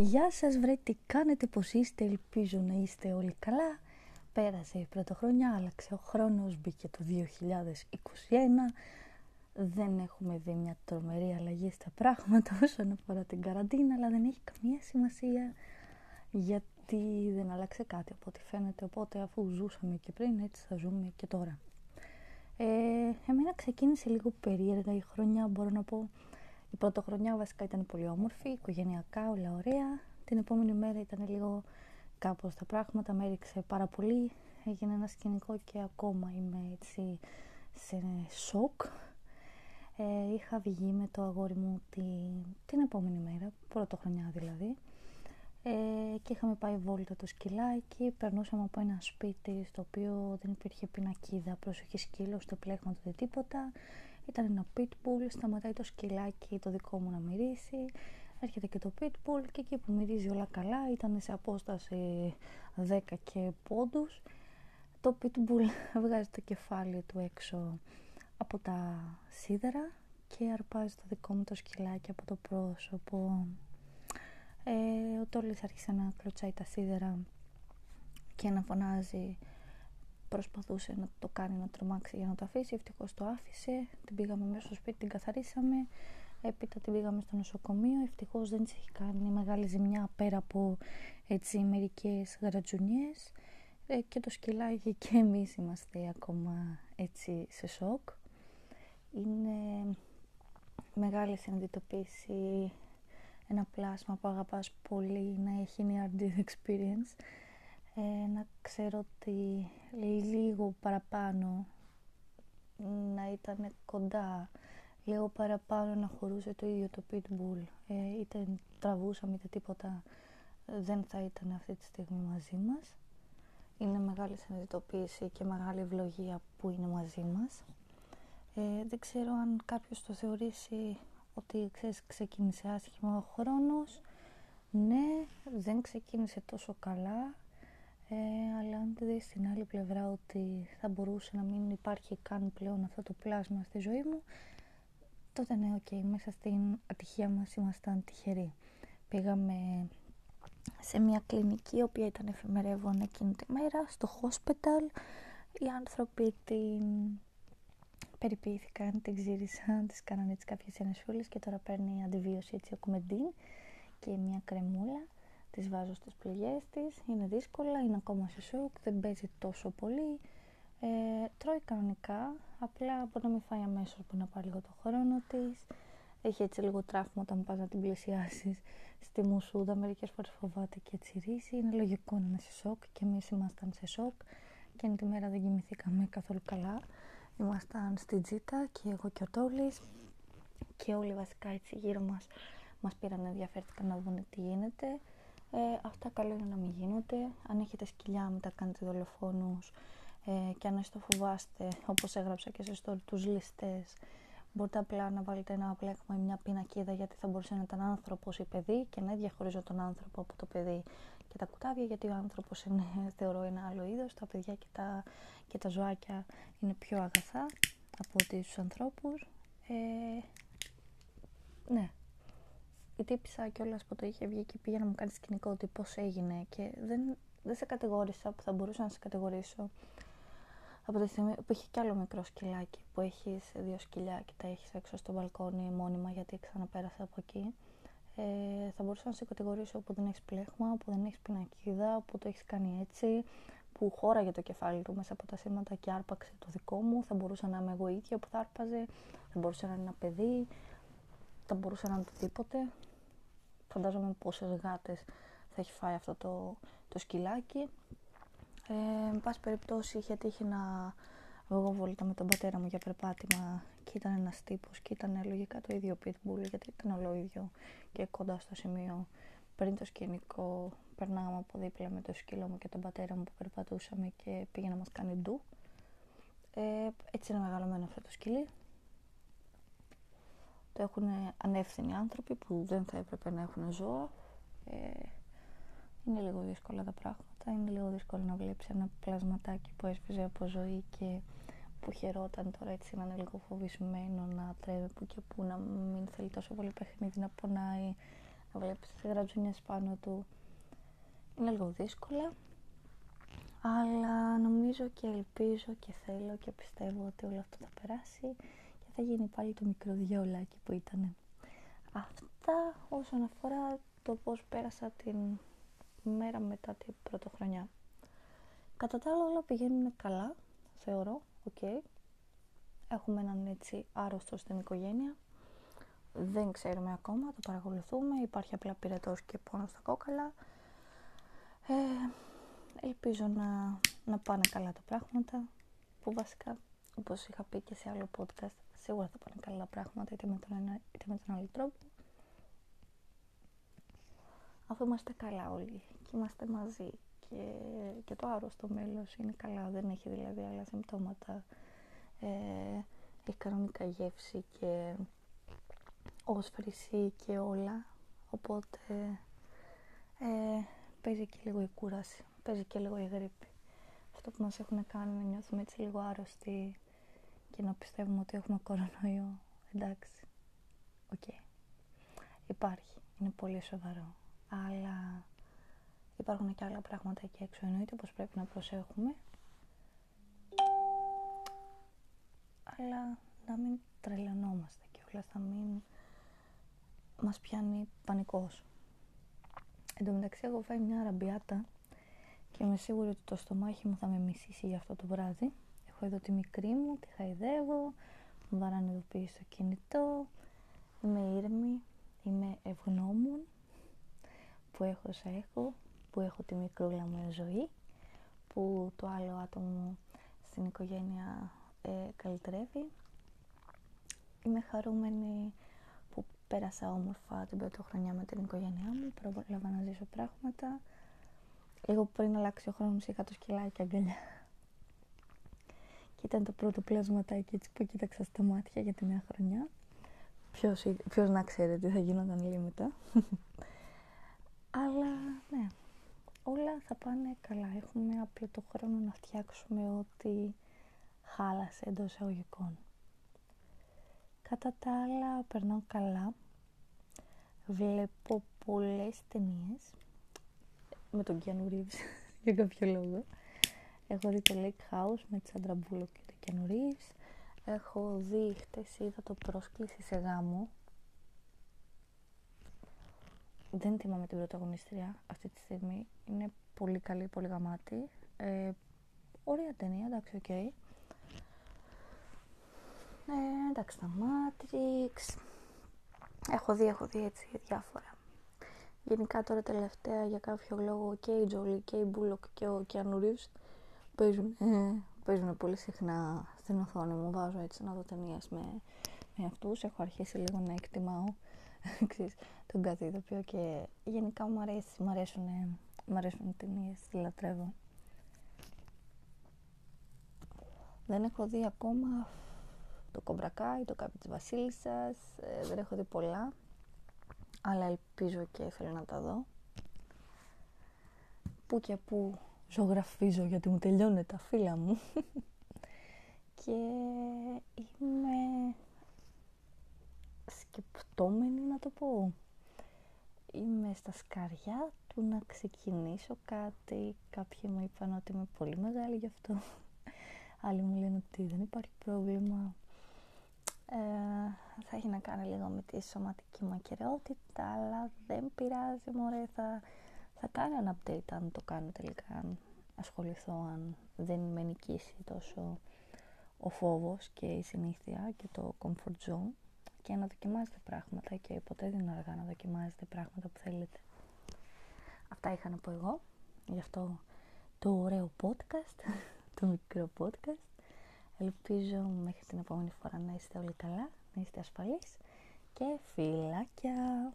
Γεια σας βρε, τι κάνετε, πως είστε, ελπίζω να είστε όλοι καλά. Πέρασε η πρωτοχρονιά, άλλαξε ο χρόνος, μπήκε το 2021. Δεν έχουμε δει μια τρομερή αλλαγή στα πράγματα όσον αφορά την καραντίνα, αλλά δεν έχει καμία σημασία γιατί δεν άλλαξε κάτι από ό,τι φαίνεται. Οπότε αφού ζούσαμε και πριν, έτσι θα ζούμε και τώρα. Ε, εμένα ξεκίνησε λίγο περίεργα η χρονιά, μπορώ να πω. Η πρώτη χρονιά βασικά ήταν πολύ όμορφη, οικογενειακά, όλα ωραία. Την επόμενη μέρα ήταν λίγο κάπως τα πράγματα, με έριξε πάρα πολύ. Έγινε ένα σκηνικό και ακόμα είμαι έτσι σε σοκ. Ε, είχα βγει με το αγόρι μου την, την επόμενη μέρα, πρώτο χρονιά δηλαδή. Ε, και είχαμε πάει βόλτα το σκυλάκι, περνούσαμε από ένα σπίτι στο οποίο δεν υπήρχε πινακίδα, προσοχή σκύλο, στο πλέγμα του τίποτα. Ήταν ένα pitbull, σταματάει το σκυλάκι το δικό μου να μυρίσει. Έρχεται και το pitbull και εκεί που μυρίζει όλα καλά ήταν σε απόσταση 10 και πόντους. Το pitbull βγάζει το κεφάλι του έξω από τα σίδερα και αρπάζει το δικό μου το σκυλάκι από το πρόσωπο. Ε, ο Τόλης άρχισε να κλωτσάει τα σίδερα και να φωνάζει προσπαθούσε να το κάνει να τρομάξει για να το αφήσει. Ευτυχώς το άφησε. Την πήγαμε μέσα στο σπίτι, την καθαρίσαμε. Έπειτα την πήγαμε στο νοσοκομείο. Ευτυχώς δεν της έχει κάνει μεγάλη ζημιά πέρα από έτσι μερικές γρατζουνιές. Ε, και το σκυλάκι και εμείς είμαστε ακόμα έτσι σε σοκ. Είναι μεγάλη συνειδητοποίηση ένα πλάσμα που αγαπάς πολύ να έχει near death experience ε, να ξέρω ότι λίγο παραπάνω να ήταν κοντά. Λίγο παραπάνω να χωρούσε το ίδιο το pitbull. Ε, είτε τραβούσαμε είτε τίποτα δεν θα ήταν αυτή τη στιγμή μαζί μας. Είναι μεγάλη συνειδητοποίηση και μεγάλη ευλογία που είναι μαζί μας. Ε, δεν ξέρω αν κάποιος το θεωρήσει ότι ξέρεις, ξεκίνησε άσχημα ο χρόνος. Ναι, δεν ξεκίνησε τόσο καλά ε, αλλά αν δεις στην άλλη πλευρά ότι θα μπορούσε να μην υπάρχει καν πλέον αυτό το πλάσμα στη ζωή μου τότε ναι, οκ, μέσα στην ατυχία μας ήμασταν τυχεροί. Πήγαμε σε μια κλινική, η οποία ήταν εφημερεύον εκείνη τη μέρα, στο hospital. Οι άνθρωποι την περιποιήθηκαν, την ξύρισαν, της κάνανε έτσι κάποιες ενεσούλες και τώρα παίρνει αντιβίωση έτσι Augmentin και μια κρεμούλα τις βάζω στις πληγές της, είναι δύσκολα, είναι ακόμα σε σοκ, δεν παίζει τόσο πολύ, ε, τρώει κανονικά, απλά μπορεί να μην φάει αμέσως, μπορεί να πάρει λίγο το χρόνο της, έχει έτσι λίγο τραύμα όταν πας να την πλησιάσεις στη μουσούδα, μερικές φορές φοβάται και έτσι ρίση, είναι λογικό να είναι σε σοκ και εμείς ήμασταν σε σοκ. Και την μέρα δεν κοιμηθήκαμε καθόλου καλά, ήμασταν στην τζίτα και εγώ και ο Τόλης. Και όλοι βασικά έτσι γύρω μας μας πήραν ενδιαφέρθηκαν να δουν τι γίνεται ε, αυτά καλό είναι να μην γίνονται. Αν έχετε σκυλιά, μην τα κάνετε δολοφόνους. Ε, και αν το φοβάστε, όπως έγραψα και σε story, τους ληστές, μπορείτε απλά να βάλετε ένα πλέγμα ή μια πινακίδα γιατί θα μπορούσε να ήταν άνθρωπος ή παιδί και να διαχωρίζω τον άνθρωπο από το παιδί και τα κουτάβια γιατί ο άνθρωπος είναι, θεωρώ, ένα άλλο είδος. Τα παιδιά και τα, και τα ζωάκια είναι πιο αγαθά από ότι στους ανθρώπους. Ε, ναι, η τύπησα κιόλας που το είχε βγει και πήγε να μου κάνει σκηνικό ότι πώς έγινε και δεν, δεν σε κατηγόρησα που θα μπορούσα να σε κατηγορήσω από τη στιγμή που είχε κι άλλο μικρό σκυλάκι που έχει δύο σκυλιά και τα έχεις έξω στο μπαλκόνι μόνιμα γιατί ξαναπέρασε από εκεί ε, θα μπορούσα να σε κατηγορήσω που δεν έχεις πλέγμα, που δεν έχεις πινακίδα, που το έχεις κάνει έτσι, που χώραγε το κεφάλι του μέσα από τα σήματα και άρπαξε το δικό μου. Θα μπορούσα να είμαι εγώ ίδια που θα άρπαζε, θα μπορούσε να είναι ένα παιδί, θα μπορούσε να είναι οτιδήποτε φαντάζομαι πόσες γάτες θα έχει φάει αυτό το, το σκυλάκι. Ε, εν πάση περιπτώσει είχε τύχει να βγω βόλτα με τον πατέρα μου για περπάτημα και ήταν ένας τύπος και ήταν λογικά το ίδιο pitbull γιατί ήταν όλο ίδιο και κοντά στο σημείο πριν το σκηνικό περνάγαμε από δίπλα με το σκύλο μου και τον πατέρα μου που περπατούσαμε και πήγε να μας κάνει ντου. Ε, έτσι είναι μεγαλωμένο αυτό το σκυλί το έχουν ανεύθυνοι άνθρωποι που δεν θα έπρεπε να έχουν ζώα. Ε, είναι λίγο δύσκολα τα πράγματα. Είναι λίγο δύσκολο να βλέπεις ένα πλασματάκι που έσπιζε από ζωή και που χαιρόταν τώρα έτσι να είναι λίγο φοβισμένο, να τρέβει που και που, να μην θέλει τόσο πολύ παιχνίδι, να πονάει, να βλέπεις τις γρατζούνιες πάνω του. Είναι λίγο δύσκολα, αλλά νομίζω και ελπίζω και θέλω και πιστεύω ότι όλο αυτό θα περάσει και θα γίνει πάλι το μικρό διαολάκι που ήταν. Αυτά όσον αφορά το πώς πέρασα την μέρα μετά την πρωτοχρονιά. Κατά τα άλλα όλα πηγαίνουν καλά, θεωρώ, οκ. Έχουμε έναν έτσι άρρωστο στην οικογένεια. Δεν ξέρουμε ακόμα, το παρακολουθούμε. Υπάρχει απλά πυρετός και πόνος στα κόκαλα. Ε, ελπίζω να, να πάνε καλά τα πράγματα. Που βασικά, όπως είχα πει και σε άλλο podcast, σίγουρα θα πάνε καλά τα πράγματα είτε με τον ένα είτε με τον άλλο τρόπο. Αφού είμαστε καλά όλοι και είμαστε μαζί και, και το άρρωστο μέλος είναι καλά, δεν έχει δηλαδή άλλα συμπτώματα ε, έχει κανονικά γεύση και όσφρηση και όλα οπότε ε, παίζει και λίγο η κούραση παίζει και λίγο η γρίπη αυτό που μας έχουν κάνει να νιώθουμε έτσι λίγο άρρωστοι και να πιστεύουμε ότι έχουμε κορονοϊό. Εντάξει. Okay. υπάρχει. Είναι πολύ σοβαρό. Αλλά υπάρχουν και άλλα πράγματα εκεί έξω εννοείται πως πρέπει να προσέχουμε. Αλλά να μην τρελανόμαστε και όλα να μην μας πιάνει πανικός. Εν τω μεταξύ έχω φάει μια αραμπιάτα και είμαι σίγουρη ότι το στομάχι μου θα με μισήσει για αυτό το βράδυ έχω εδώ τη μικρή μου, τη χαϊδεύω μου βαράνε εδώ στο κινητό είμαι ήρεμη, είμαι ευγνώμων που έχω όσα έχω που έχω τη μικρούλα μου ζωή που το άλλο άτομο στην οικογένεια ε, καλυτρεύει. Είμαι χαρούμενη που πέρασα όμορφα την πρώτη χρονιά με την οικογένειά μου πρόλαβα να ζήσω πράγματα. Λίγο πριν αλλάξει ο χρόνος είχα το σκυλάκι αγκαλιά και ήταν το πρώτο πλασματάκι έτσι που κοίταξα στα μάτια για τη νέα χρονιά ποιος, ποιος να ξέρει τι θα γινόταν λίγο μετά αλλά ναι όλα θα πάνε καλά. Έχουμε απλό το χρόνο να φτιάξουμε ό,τι χάλασε εντός εισαγωγικών. Κατά τα άλλα, περνάω καλά. Βλέπω πολλές ταινίες με τον Keanu Reeves για κάποιο λόγο. Έχω δει το Lake House με τη Sandra Bullock και τον Keanu Reeves. Έχω δει, χτες είδα το πρόσκληση σε γάμο δεν θυμάμαι την πρωταγωνίστρια αυτή τη στιγμή. Είναι πολύ καλή, πολύ γαμάτη. Ε, ωραία ταινία, εντάξει, okay. Ε, εντάξει, τα Matrix. Έχω δει, έχω δει έτσι διάφορα. Γενικά τώρα τελευταία για κάποιο λόγο και η Τζολί και η Μπούλοκ και ο Κιάνου Ρίβς παίζουν, ε, παίζουν πολύ συχνά στην οθόνη μου. Βάζω έτσι να δω ταινίες με, με αυτούς. Έχω αρχίσει λίγο να εκτιμάω ξέρεις, τον κάθε ηθοποιό και γενικά μου αρέσει, μου αρέσουν, μου αρέσουν οι ταινίες, τη λατρεύω. Δεν έχω δει ακόμα το Κομπρακάι, το Κάποιο της Βασίλισσας, ε, δεν έχω δει πολλά, αλλά ελπίζω και θέλω να τα δω. Πού και πού ζωγραφίζω γιατί μου τελειώνουν τα φύλλα μου και είμαι σκεπτόμενη να το πω. Είμαι στα σκαριά του να ξεκινήσω κάτι. Κάποιοι μου είπαν ότι είμαι πολύ μεγάλη γι' αυτό. Άλλοι μου λένε ότι δεν υπάρχει πρόβλημα. Ε, θα έχει να κάνει λίγο με τη σωματική μου ακαιρεότητα, αλλά δεν πειράζει, μωρέ, θα, θα κάνω ένα update αν το κάνω τελικά, αν ασχοληθώ, αν δεν με νικήσει τόσο ο φόβος και η συνήθεια και το comfort zone και να δοκιμάζετε πράγματα και ποτέ δεν είναι αργά να δοκιμάζετε πράγματα που θέλετε. Αυτά είχα να πω εγώ γι' αυτό το ωραίο podcast, το μικρό podcast. Ελπίζω μέχρι την επόμενη φορά να είστε όλοι καλά, να είστε ασφαλείς και φιλάκια!